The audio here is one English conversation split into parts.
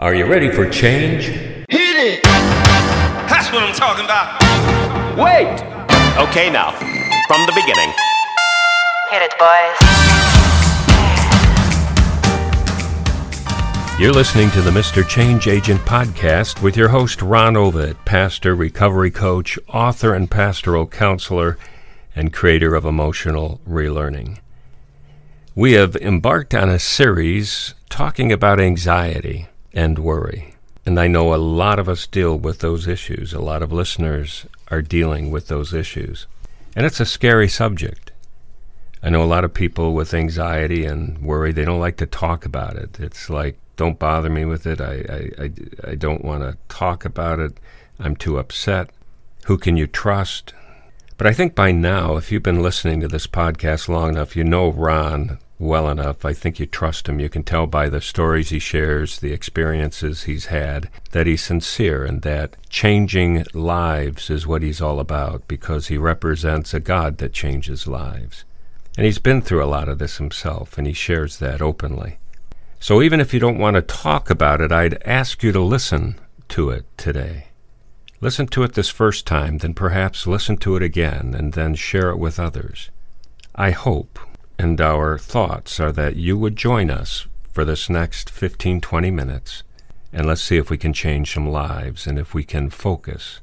Are you ready for change? Hit it! That's what I'm talking about. Wait! Okay, now, from the beginning. Hit it, boys. You're listening to the Mr. Change Agent podcast with your host, Ron Ovitt, pastor, recovery coach, author, and pastoral counselor, and creator of emotional relearning. We have embarked on a series talking about anxiety and worry. And I know a lot of us deal with those issues. A lot of listeners are dealing with those issues. And it's a scary subject. I know a lot of people with anxiety and worry, they don't like to talk about it. It's like, don't bother me with it. I, I, I, I don't want to talk about it. I'm too upset. Who can you trust? But I think by now, if you've been listening to this podcast long enough, you know Ron well enough. I think you trust him. You can tell by the stories he shares, the experiences he's had, that he's sincere and that changing lives is what he's all about because he represents a God that changes lives. And he's been through a lot of this himself, and he shares that openly. So even if you don't want to talk about it, I'd ask you to listen to it today. Listen to it this first time, then perhaps listen to it again, and then share it with others. I hope and our thoughts are that you would join us for this next 15 20 minutes and let's see if we can change some lives and if we can focus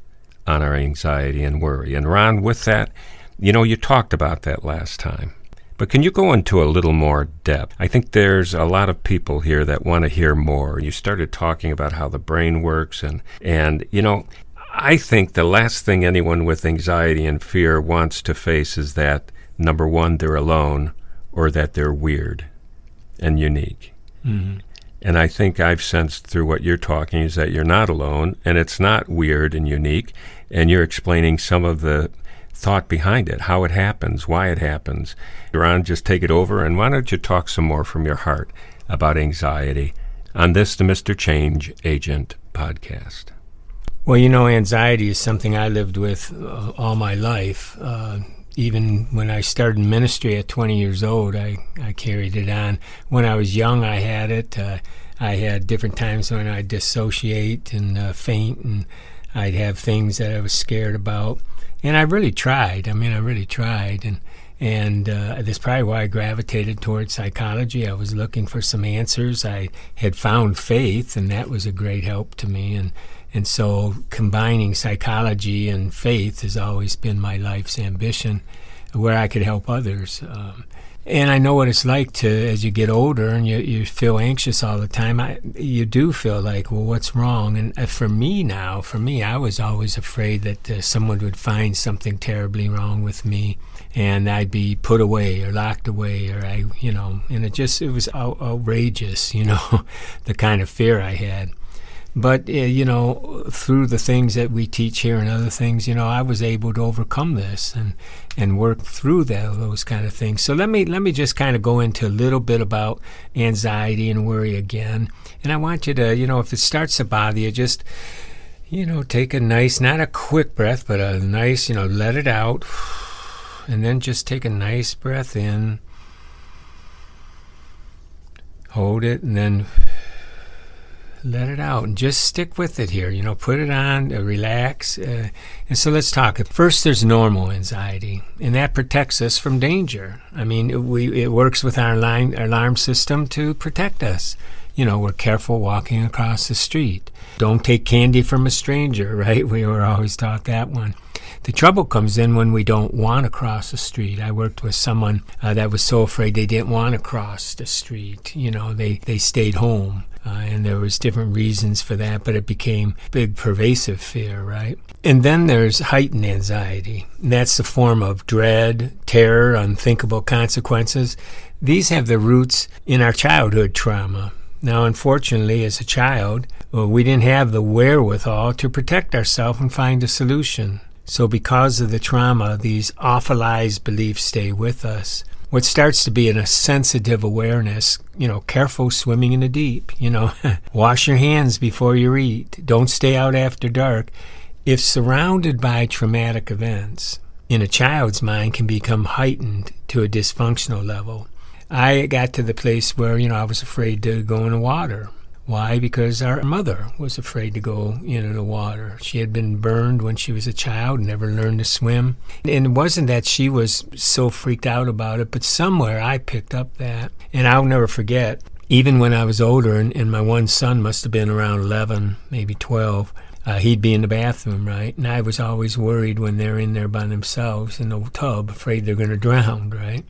on our anxiety and worry. And Ron, with that, you know, you talked about that last time. But can you go into a little more depth? I think there's a lot of people here that want to hear more. You started talking about how the brain works and and you know, I think the last thing anyone with anxiety and fear wants to face is that number 1 they're alone or that they're weird and unique. Mm-hmm. And I think I've sensed through what you're talking is that you're not alone and it's not weird and unique. And you're explaining some of the thought behind it, how it happens, why it happens. Ron, just take it over. And why don't you talk some more from your heart about anxiety on this, the Mr. Change Agent podcast? Well, you know, anxiety is something I lived with uh, all my life. Uh, even when I started ministry at 20 years old, I, I carried it on. When I was young, I had it. Uh, I had different times when I'd dissociate and uh, faint, and I'd have things that I was scared about. And I really tried. I mean, I really tried. And and uh, that's probably why I gravitated towards psychology. I was looking for some answers. I had found faith, and that was a great help to me. And and so combining psychology and faith has always been my life's ambition, where I could help others. Um, and I know what it's like to, as you get older and you, you feel anxious all the time, I, you do feel like, well, what's wrong? And uh, for me now, for me, I was always afraid that uh, someone would find something terribly wrong with me and I'd be put away or locked away or I, you know, and it just, it was out- outrageous, you know, the kind of fear I had. But uh, you know, through the things that we teach here and other things, you know, I was able to overcome this and and work through that, those kind of things. So let me let me just kind of go into a little bit about anxiety and worry again. And I want you to, you know, if it starts to bother you, just you know, take a nice, not a quick breath, but a nice, you know, let it out, and then just take a nice breath in. Hold it, and then let it out and just stick with it here. You know, put it on, uh, relax. Uh, and so let's talk. First, there's normal anxiety, and that protects us from danger. I mean, we it works with our line, alarm system to protect us. You know, we're careful walking across the street. Don't take candy from a stranger, right? We were always taught that one. The trouble comes in when we don't want to cross the street. I worked with someone uh, that was so afraid they didn't want to cross the street. You know, they, they stayed home. Uh, and there was different reasons for that, but it became big pervasive fear, right? And then there's heightened anxiety. And that's the form of dread, terror, unthinkable consequences. These have their roots in our childhood trauma. Now, unfortunately, as a child, well, we didn't have the wherewithal to protect ourselves and find a solution. So, because of the trauma, these awfulized beliefs stay with us what starts to be in a sensitive awareness, you know, careful swimming in the deep, you know, wash your hands before you eat, don't stay out after dark. If surrounded by traumatic events, in a child's mind can become heightened to a dysfunctional level. I got to the place where, you know, I was afraid to go in the water. Why? Because our mother was afraid to go into the water. She had been burned when she was a child, never learned to swim. And it wasn't that she was so freaked out about it, but somewhere I picked up that. And I'll never forget, even when I was older, and, and my one son must have been around 11, maybe 12, uh, he'd be in the bathroom, right? And I was always worried when they're in there by themselves in the tub, afraid they're going to drown, right?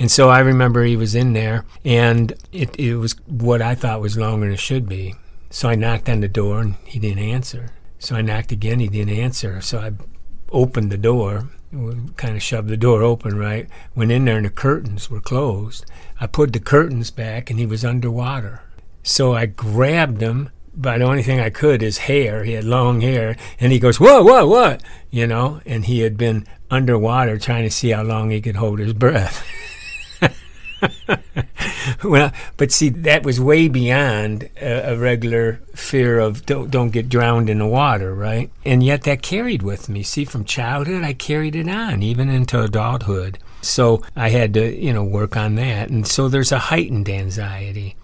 And so I remember he was in there, and it, it was what I thought was longer than it should be. So I knocked on the door, and he didn't answer. So I knocked again, he didn't answer. So I opened the door, kind of shoved the door open, right? Went in there, and the curtains were closed. I put the curtains back, and he was underwater. So I grabbed him by the only thing I could is hair. He had long hair, and he goes, "Whoa, whoa, what?" You know, and he had been underwater trying to see how long he could hold his breath. well, but see, that was way beyond a, a, regular fear of don't, don't get drowned in the water, right? And yet that carried with me. See, from childhood, I carried it on, even into adulthood. So I had to, you know, work on that. And so there's a heightened anxiety.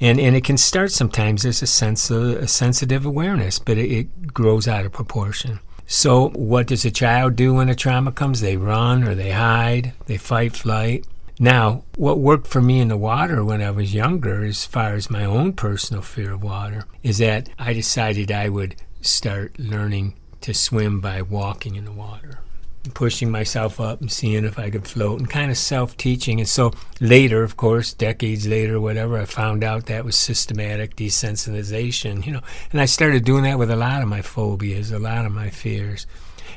And, and it can start sometimes as a sense of a sensitive awareness, but it, it grows out of proportion. So, what does a child do when a trauma comes? They run or they hide, they fight, flight. Now, what worked for me in the water when I was younger, as far as my own personal fear of water, is that I decided I would start learning to swim by walking in the water, pushing myself up and seeing if I could float, and kind of self teaching. And so later, of course, decades later, whatever, I found out that was systematic desensitization, you know, and I started doing that with a lot of my phobias, a lot of my fears.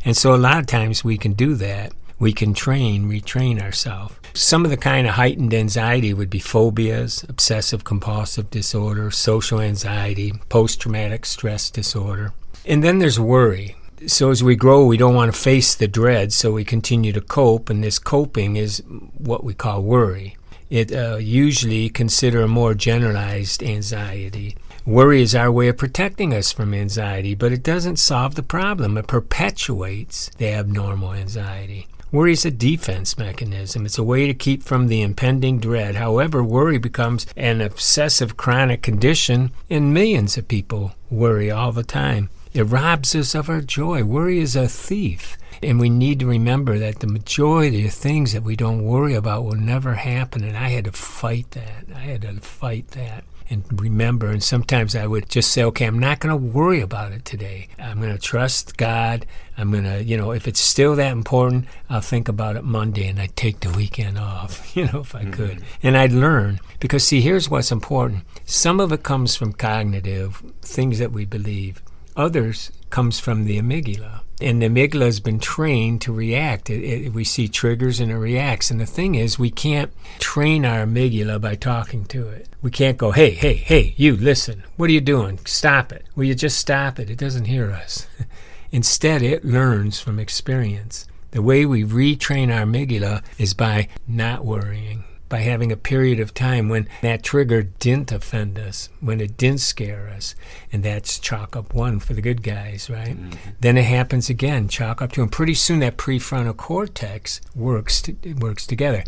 And so a lot of times we can do that we can train, retrain ourselves. Some of the kind of heightened anxiety would be phobias, obsessive compulsive disorder, social anxiety, post traumatic stress disorder. And then there's worry. So as we grow, we don't want to face the dread, so we continue to cope, and this coping is what we call worry. It uh, usually consider a more generalized anxiety. Worry is our way of protecting us from anxiety, but it doesn't solve the problem. It perpetuates the abnormal anxiety. Worry is a defense mechanism. It's a way to keep from the impending dread. However, worry becomes an obsessive chronic condition, and millions of people worry all the time. It robs us of our joy. Worry is a thief. And we need to remember that the majority of things that we don't worry about will never happen. And I had to fight that. I had to fight that and remember. And sometimes I would just say, okay, I'm not going to worry about it today. I'm going to trust God. I'm going to, you know, if it's still that important, I'll think about it Monday and I'd take the weekend off, you know, if I mm-hmm. could. And I'd learn. Because, see, here's what's important some of it comes from cognitive things that we believe, others comes from the amygdala and the amygdala has been trained to react. It, it, we see triggers and it reacts. And the thing is, we can't train our amygdala by talking to it. We can't go, hey, hey, hey, you, listen, what are you doing? Stop it. Will you just stop it? It doesn't hear us. Instead, it learns from experience. The way we retrain our amygdala is by not worrying by having a period of time when that trigger didn't offend us, when it didn't scare us. And that's chalk up one for the good guys, right? Mm-hmm. Then it happens again, chalk up two. And pretty soon that prefrontal cortex works, to, works together.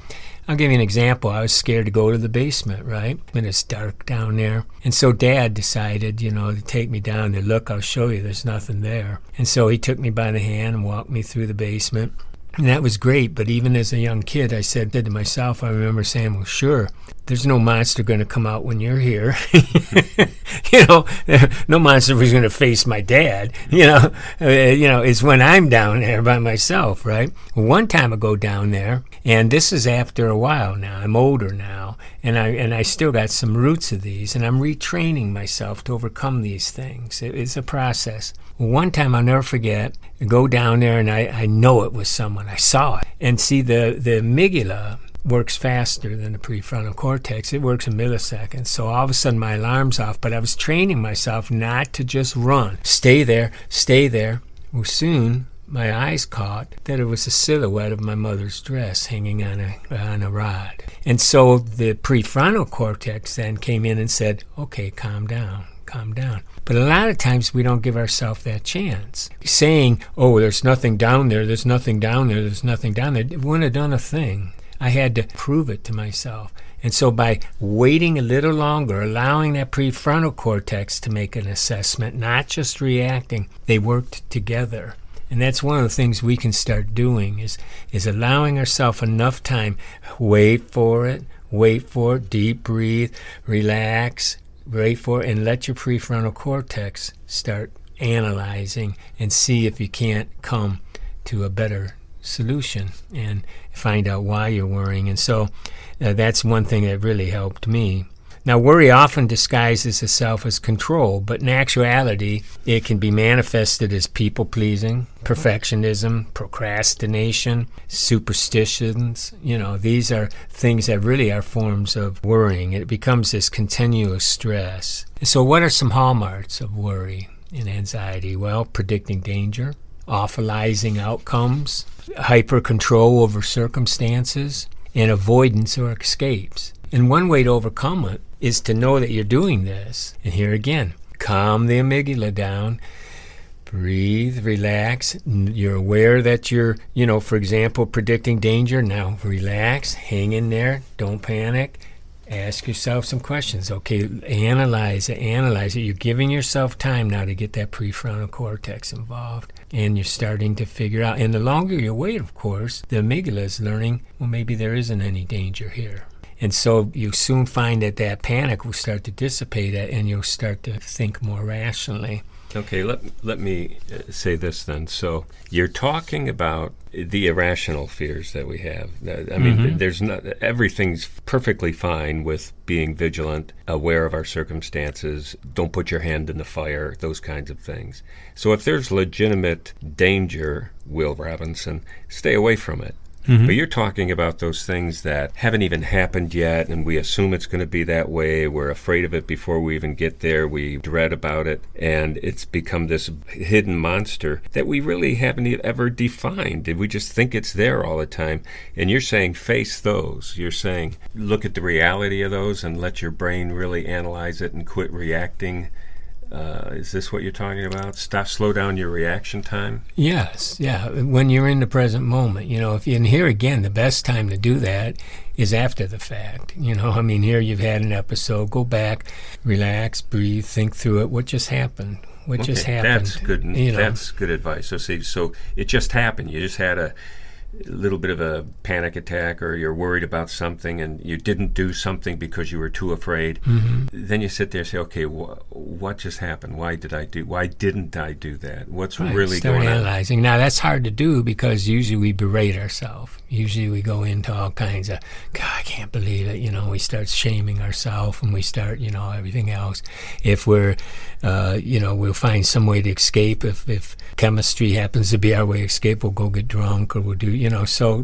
I'll give you an example. I was scared to go to the basement, right? And it's dark down there. And so dad decided, you know, to take me down there. Look, I'll show you, there's nothing there. And so he took me by the hand and walked me through the basement. And that was great. But even as a young kid, I said to myself, I remember saying, well, sure, there's no monster going to come out when you're here. you know, no monster was going to face my dad. You know, uh, you know, it's when I'm down there by myself, right? One time I go down there, and this is after a while now. I'm older now, and I and I still got some roots of these, and I'm retraining myself to overcome these things. It, it's a process. One time I'll never forget, I go down there and I, I know it was someone. I saw it. And see the, the amygdala works faster than the prefrontal cortex. It works in milliseconds. So all of a sudden my alarm's off, but I was training myself not to just run. Stay there, stay there. Well, soon my eyes caught that it was a silhouette of my mother's dress hanging on a, on a rod. And so the prefrontal cortex then came in and said, okay, calm down calm down. But a lot of times we don't give ourselves that chance. Saying, oh, there's nothing down there, there's nothing down there, there's nothing down there, it wouldn't have done a thing. I had to prove it to myself. And so by waiting a little longer, allowing that prefrontal cortex to make an assessment, not just reacting, they worked together. And that's one of the things we can start doing is is allowing ourselves enough time, wait for it, wait for it, deep breathe, relax, wait for it, and let your prefrontal cortex start analyzing and see if you can't come to a better solution and find out why you're worrying. And so uh, that's one thing that really helped me. Now, worry often disguises itself as control, but in actuality, it can be manifested as people pleasing, perfectionism, procrastination, superstitions. You know, these are things that really are forms of worrying. It becomes this continuous stress. So, what are some hallmarks of worry and anxiety? Well, predicting danger, awfulizing outcomes, hyper control over circumstances, and avoidance or escapes. And one way to overcome it is to know that you're doing this. And here again, calm the amygdala down. Breathe, relax. You're aware that you're, you know, for example, predicting danger. Now relax, hang in there, don't panic. Ask yourself some questions. Okay, analyze it, analyze it. You're giving yourself time now to get that prefrontal cortex involved. And you're starting to figure out. And the longer you wait, of course, the amygdala is learning, well, maybe there isn't any danger here. And so you soon find that that panic will start to dissipate and you'll start to think more rationally. Okay, let, let me uh, say this then. So you're talking about the irrational fears that we have. I mean, mm-hmm. there's not everything's perfectly fine with being vigilant, aware of our circumstances, don't put your hand in the fire, those kinds of things. So if there's legitimate danger, Will Robinson, stay away from it. Mm-hmm. But you're talking about those things that haven't even happened yet, and we assume it's going to be that way. We're afraid of it before we even get there. We dread about it, and it's become this hidden monster that we really haven't ever defined. We just think it's there all the time. And you're saying face those. You're saying look at the reality of those and let your brain really analyze it and quit reacting uh, is this what you're talking about? Stop, slow down your reaction time. Yes, yeah. When you're in the present moment, you know. If you, and here again, the best time to do that is after the fact. You know, I mean, here you've had an episode. Go back, relax, breathe, think through it. What just happened? What okay, just happened? That's good. You know, that's good advice. So see, so it just happened. You just had a a little bit of a panic attack or you're worried about something and you didn't do something because you were too afraid mm-hmm. then you sit there and say okay wh- what just happened? Why did i do why didn't i do that? What's right. really going analyzing. on now that's hard to do because usually we berate ourselves. Usually we go into all kinds of god i can't believe it. You know we start shaming ourselves and we start you know everything else. If we're uh, you know we'll find some way to escape. If, if chemistry happens to be our way of escape we'll go get drunk or we'll do you know, so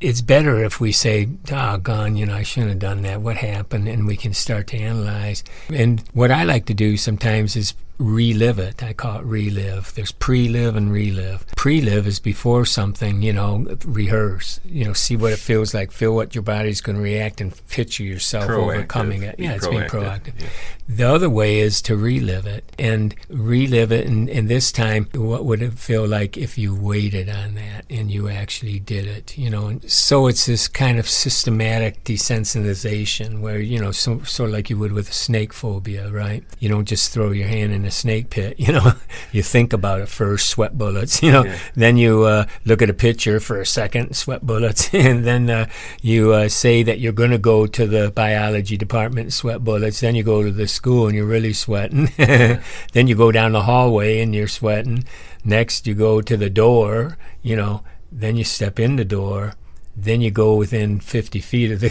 it's better if we say, "Ah, oh, gone, you know, I shouldn't have done that. What happened?" And we can start to analyze. And what I like to do sometimes is relive it. I call it relive. There's pre-live and relive. Pre-live is before something, you know, rehearse, you know, see what it feels like, feel what your body's going to react and picture yourself proactive. overcoming it. Yeah, it's being proactive. Yeah. The other way is to relive it and relive it. And, and this time, what would it feel like if you waited on that and you actually did it, you know? And so it's this kind of systematic desensitization where, you know, so, sort of like you would with a snake phobia, right? You don't just throw your hand in a snake pit. You know, you think about it first, sweat bullets. You know, yeah. then you uh, look at a picture for a second, sweat bullets, and then uh, you uh, say that you're going to go to the biology department, sweat bullets. Then you go to the school and you're really sweating. then you go down the hallway and you're sweating. Next, you go to the door. You know, then you step in the door then you go within 50 feet of the,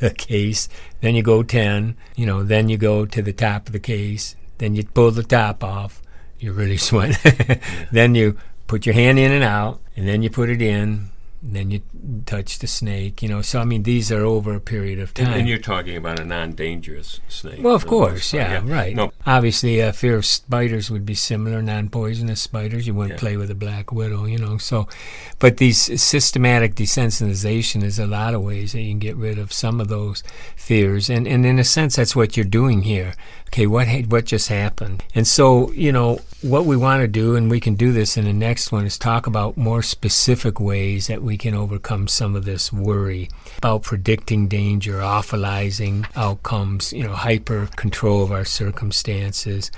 the, case, then you go 10, you know, then you go to the top of the case, then you pull the top off. You're really sweating. then you put your hand in and out, and then you put it in. And then you touch the snake, you know. So I mean, these are over a period of time. And, and you're talking about a non-dangerous snake. Well, of course, yeah, yeah, right. No. Obviously, uh, fear of spiders would be similar, non-poisonous spiders. You wouldn't yeah. play with a black widow, you know. So, but these systematic desensitization is a lot of ways that you can get rid of some of those fears, and and in a sense, that's what you're doing here okay, what ha- what just happened? And so, you know, what we want to do, and we can do this in the next one, is talk about more specific ways that we can overcome some of this worry about predicting danger, awfulizing outcomes, you know, hyper control of our circumstances.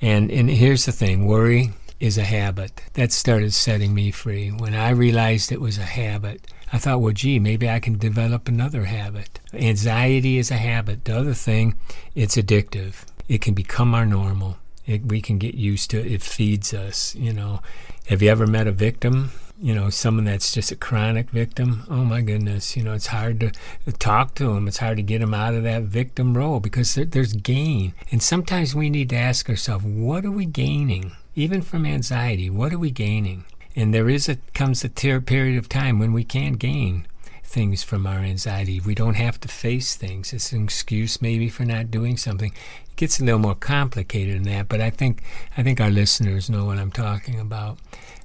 And and here's the thing, worry is a habit. That started setting me free. When I realized it was a habit, I thought, well, gee, maybe I can develop another habit. Anxiety is a habit. The other thing, it's addictive. It can become our normal. It, we can get used to it. It feeds us, you know. Have you ever met a victim? You know, someone that's just a chronic victim. Oh my goodness, you know, it's hard to talk to them. It's hard to get them out of that victim role because there, there's gain. And sometimes we need to ask ourselves, what are we gaining? Even from anxiety, what are we gaining? And there is a comes a ter- period of time when we can gain things from our anxiety. We don't have to face things. It's an excuse maybe for not doing something. It gets a little more complicated than that, but I think I think our listeners know what I'm talking about.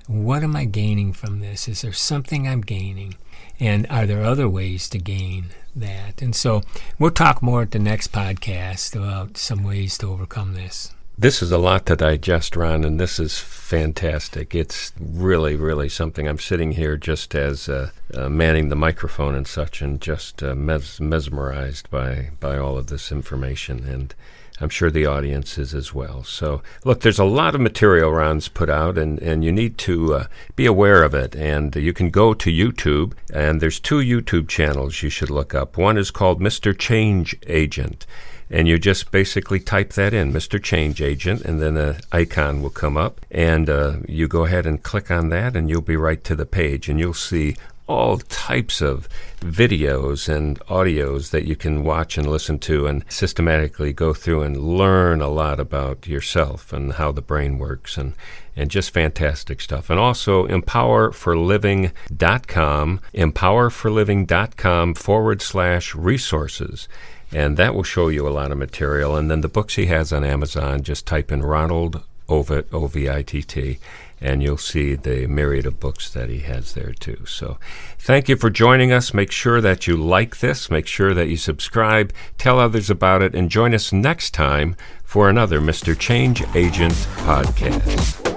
What am I gaining from this? Is there something I'm gaining? And are there other ways to gain that? And so we'll talk more at the next podcast about some ways to overcome this. This is a lot to digest, Ron, and this is fantastic. It's really, really something. I'm sitting here just as uh, uh, manning the microphone and such, and just uh, mes- mesmerized by by all of this information, and I'm sure the audience is as well. So, look, there's a lot of material Ron's put out, and and you need to uh, be aware of it. And you can go to YouTube, and there's two YouTube channels you should look up. One is called Mr. Change Agent and you just basically type that in, Mr. Change Agent, and then an icon will come up, and uh, you go ahead and click on that, and you'll be right to the page, and you'll see all types of videos and audios that you can watch and listen to and systematically go through and learn a lot about yourself and how the brain works and and just fantastic stuff. And also empowerforliving.com, empowerforliving.com forward slash resources and that will show you a lot of material. And then the books he has on Amazon, just type in Ronald Ovitt, O V I T T, and you'll see the myriad of books that he has there too. So thank you for joining us. Make sure that you like this, make sure that you subscribe, tell others about it, and join us next time for another Mr. Change Agent podcast.